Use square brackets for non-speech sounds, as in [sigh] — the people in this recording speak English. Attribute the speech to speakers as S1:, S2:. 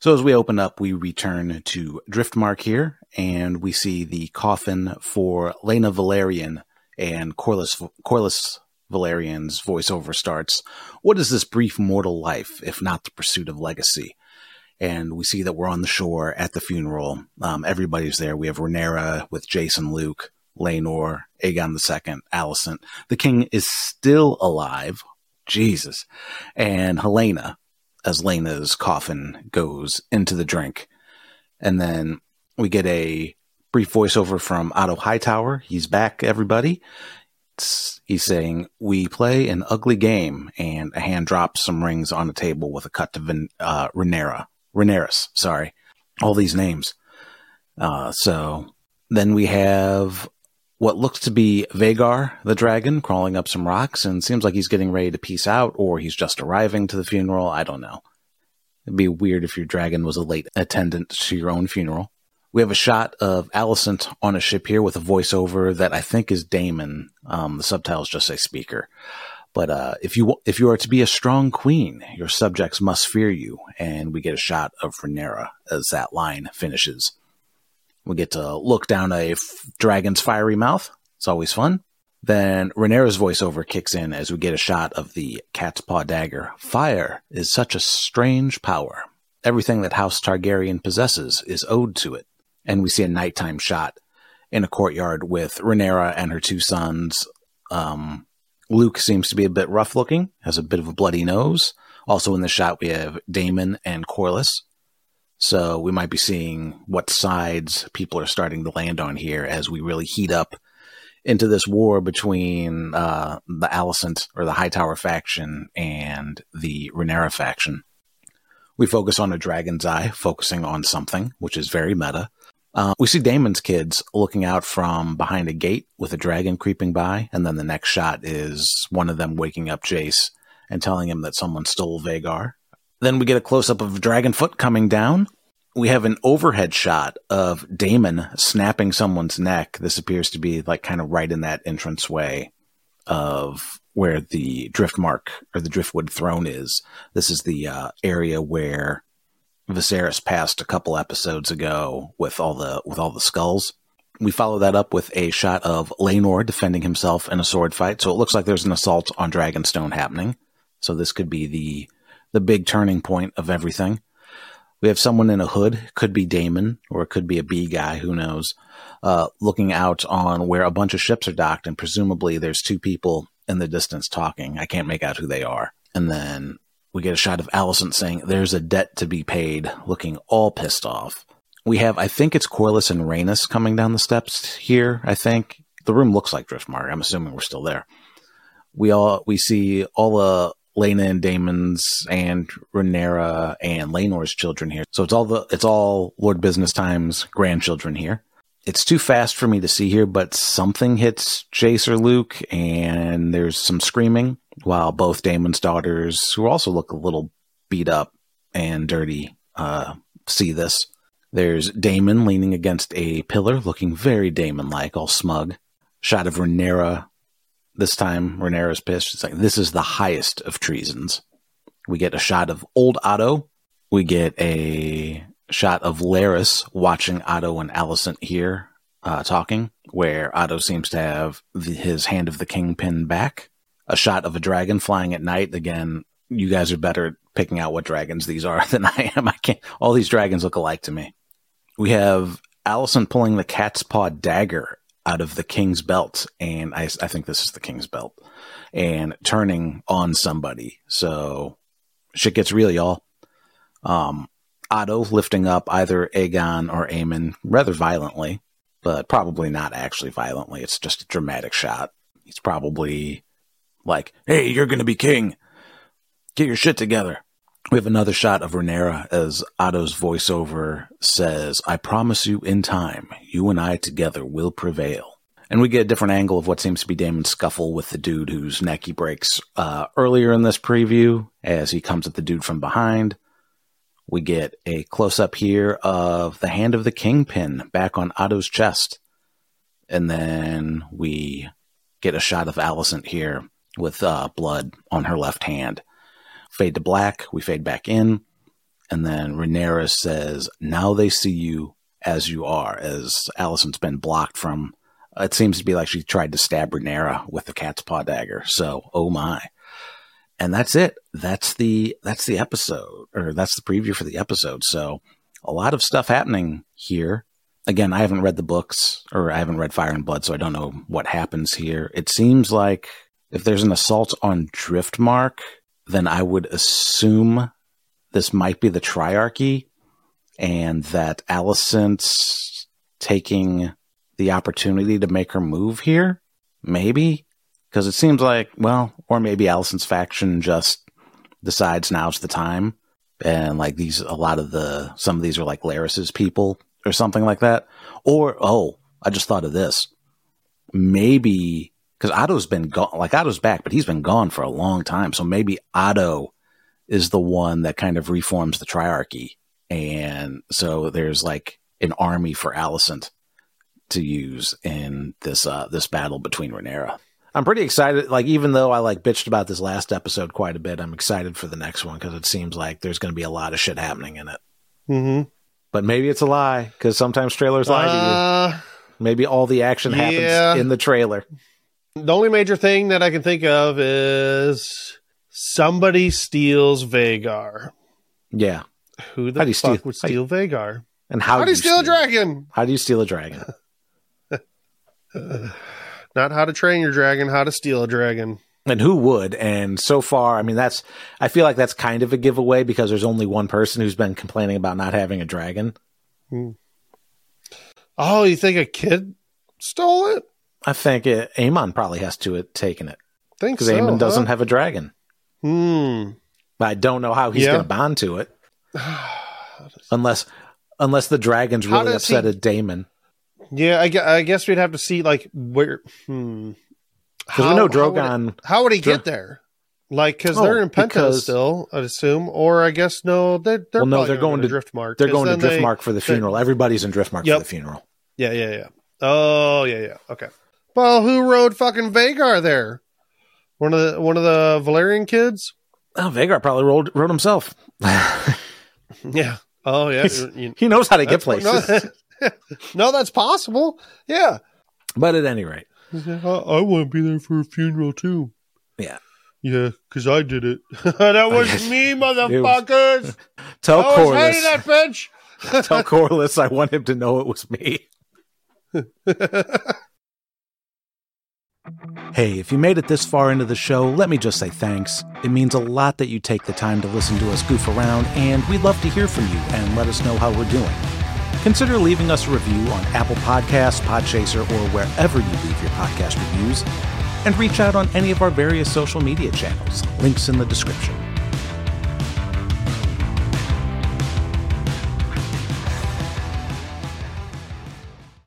S1: So as we open up, we return to Driftmark here, and we see the coffin for Laena Velaryon, and Corlys, Corlys Velaryon's voiceover starts. What is this brief mortal life, if not the pursuit of legacy? And we see that we're on the shore at the funeral. Um, everybody's there. We have Rhaenyra with Jason Luke, Laenor, Aegon II, Alicent. The king is still alive. Jesus. And Helaena, as Laena's coffin goes into the drink. And then we get a brief voiceover from Otto Hightower. He's back, everybody. It's, he's saying, We play an ugly game. And a hand drops some rings on a table with a cut to Vin, uh, Rhaenyra. Rhaenyra's, sorry. All these names. Uh, so then we have what looks to be Vhagar, the dragon, crawling up some rocks and seems like he's getting ready to peace out or he's just arriving to the funeral. I don't know. It'd be weird if your dragon was a late attendant to your own funeral. We have a shot of Alicent on a ship here with a voiceover that I think is Daemon. Um, the subtitles just say speaker. But uh, if you if you are to be a strong queen, your subjects must fear you. And we get a shot of Rhaenyra as that line finishes. We get to look down a f- dragon's fiery mouth. It's always fun. Then Rhaenyra's voiceover kicks in as we get a shot of the cat's paw dagger. Fire is such a strange power. Everything that House Targaryen possesses is owed to it. And we see a nighttime shot in a courtyard with Rhaenyra and her two sons. Um, Luke seems to be a bit rough looking, has a bit of a bloody nose. Also in the shot, we have Daemon and Corlys. So we might be seeing what sides people are starting to land on here as we really heat up into this war between uh, the Alicent or the Hightower faction and the Rhaenyra faction. We focus on a dragon's eye, focusing on something, which is very meta. Uh, we see Daemon's kids looking out from behind a gate with a dragon creeping by, and then the next shot is one of them waking up Jace and telling him that someone stole Vhagar. Then we get a close up of Dragonfoot coming down. We have an overhead shot of Daemon snapping someone's neck. This appears to be like kind of right in that entranceway of where the Driftmark or the Driftwood throne is. This is the uh, area where Viserys passed a couple episodes ago with all the with all the skulls. We follow that up with a shot of Laenor defending himself in a sword fight. So it looks like there's an assault on Dragonstone happening. So this could be the the big turning point of everything. We have someone in a hood, could be Daemon or it could be a B guy, who knows, uh, looking out on where a bunch of ships are docked, and presumably there's two people in the distance talking. I can't make out who they are. And then we get a shot of Alicent saying, There's a debt to be paid, looking all pissed off. We have, I think it's Corlys and Rhaenys coming down the steps here, I think. The room looks like Driftmark. I'm assuming we're still there. We all we see all the Laena and Daemon's and Rhaenyra and Laenor's children here. So it's all the it's all Lord Business Time's grandchildren here. It's too fast for me to see here, but something hits Jace or Luke, and there's some screaming while both Daemon's daughters, who also look a little beat up and dirty, uh, see this. There's Damon leaning against a pillar, looking very Damon like, all smug. Shot of Rhaenyra this time, Rhaenyra's pissed. It's like, this is the highest of treasons. We get a shot of old Otto. We get a shot of Larys watching Otto and Alicent here uh, talking, where Otto seems to have the, his hand of the kingpin back. A shot of a dragon flying at night. Again, you guys are better at picking out what dragons these are [laughs] than I am. I can't. All these dragons look alike to me. We have Alicent pulling the cat's paw dagger out of the king's belt, and I, I think this is the king's belt, and turning on somebody. So shit gets real, y'all. Um, Otto lifting up either Aegon or Aemond rather violently, but probably not actually violently. It's just a dramatic shot. He's probably like, "Hey, you're gonna be king. Get your shit together." We have another shot of Rhaenyra as Otto's voiceover says, I promise you in time, you and I together will prevail. And we get a different angle of what seems to be Daemon's scuffle with the dude whose neck he breaks uh, earlier in this preview as he comes at the dude from behind. We get a close up here of the hand of the kingpin back on Otto's chest. And then we get a shot of Alicent here with uh, blood on her left hand fade to black, we fade back in, And then Rhaenyra says, Now they see you as you are, as Alicent's been blocked from. It seems to be like she tried to stab Rhaenyra with the cat's paw dagger. So, oh my. And that's it. That's the that's the episode, or that's the preview for the episode. So, a lot of stuff happening here. Again, I haven't read the books, or I haven't read Fire and Blood, so I don't know what happens here. It seems like if there's an assault on Driftmark, then I would assume this might be the Triarchy and that Alicent's taking the opportunity to make her move here. Maybe. Because it seems like, well, or maybe Alicent's faction just decides now's the time. And like these, a lot of the, some of these are like Larys's people or something like that. Or, oh, I just thought of this. Maybe, because Otto's been gone, like Otto's back, but he's been gone for a long time. So maybe Otto is the one that kind of reforms the triarchy. And so there's like an army for Alicent to use in this uh, this battle between Rhaenyra. I'm pretty excited. Like even though I like bitched about this last episode quite a bit, I'm excited for the next one because it seems like there's going to be a lot of shit happening in it.
S2: Mm-hmm.
S1: But maybe it's a lie because sometimes trailers lie uh, to you. Uh, maybe all the action happens yeah. in the trailer.
S2: The only major thing that I can think of is somebody steals Vhagar.
S1: Yeah.
S2: Who the fuck steal, would steal how, Vhagar?
S1: And how,
S2: how do you steal, steal a dragon?
S1: How do you steal a dragon? [laughs]
S2: Not how to train your dragon, how to steal a dragon.
S1: And who would? And so far, I mean, that's, I feel like that's kind of a giveaway because there's only one person who's been complaining about not having a dragon.
S2: Hmm. Oh, you think a kid stole it?
S1: I think it, Aemond probably has to have taken it.
S2: Think
S1: Because
S2: so,
S1: Aemond doesn't have a dragon.
S2: Hmm.
S1: But I don't know how he's
S2: Yeah.
S1: going to bond to it. [sighs] unless, unless the dragon's really upset
S2: he-
S1: at Daemon.
S2: Yeah, I, I guess we'd have to see like where. Hmm.
S1: Because we know
S2: How- how would it-
S1: Drogon.
S2: How would he
S1: Dro-
S2: get there? Like, because
S1: Oh,
S2: they're in Penta
S1: because-
S2: still, I'd assume, or I guess no, they're they're
S1: Well, no, they're going
S2: go
S1: to-
S2: Driftmark.
S1: They're going to
S2: then they-
S1: Driftmark for the funeral. Everybody's in Driftmark
S2: Yep.
S1: for the funeral.
S2: Yeah, yeah, yeah. Oh, yeah, yeah. Okay. Well, who rode fucking Vhagar there? One of the one of the Velaryon kids.
S1: Oh, Vhagar probably rode rode himself. [laughs]
S2: Yeah. Oh, yeah. You-
S1: he knows how to get places.
S2: No, [laughs] no, that's possible. Yeah.
S1: But at any rate,
S2: I, I want to be there for a funeral too.
S1: Yeah.
S2: Yeah, because I did it. [laughs] that oh,
S1: was
S2: me, motherfuckers.
S1: tell
S2: I was
S1: Corlys,
S2: that bitch.
S1: tell Corlys I want him to know it was me. Hey, if you made it this far into the show, let me just say thanks. It means a lot that you take the time to listen to us goof around, and we'd love to hear from you and let us know how we're doing. Consider leaving us a review on Apple Podcasts, Podchaser, or wherever you leave your podcast reviews, and reach out on any of our various social media channels. Links in the description.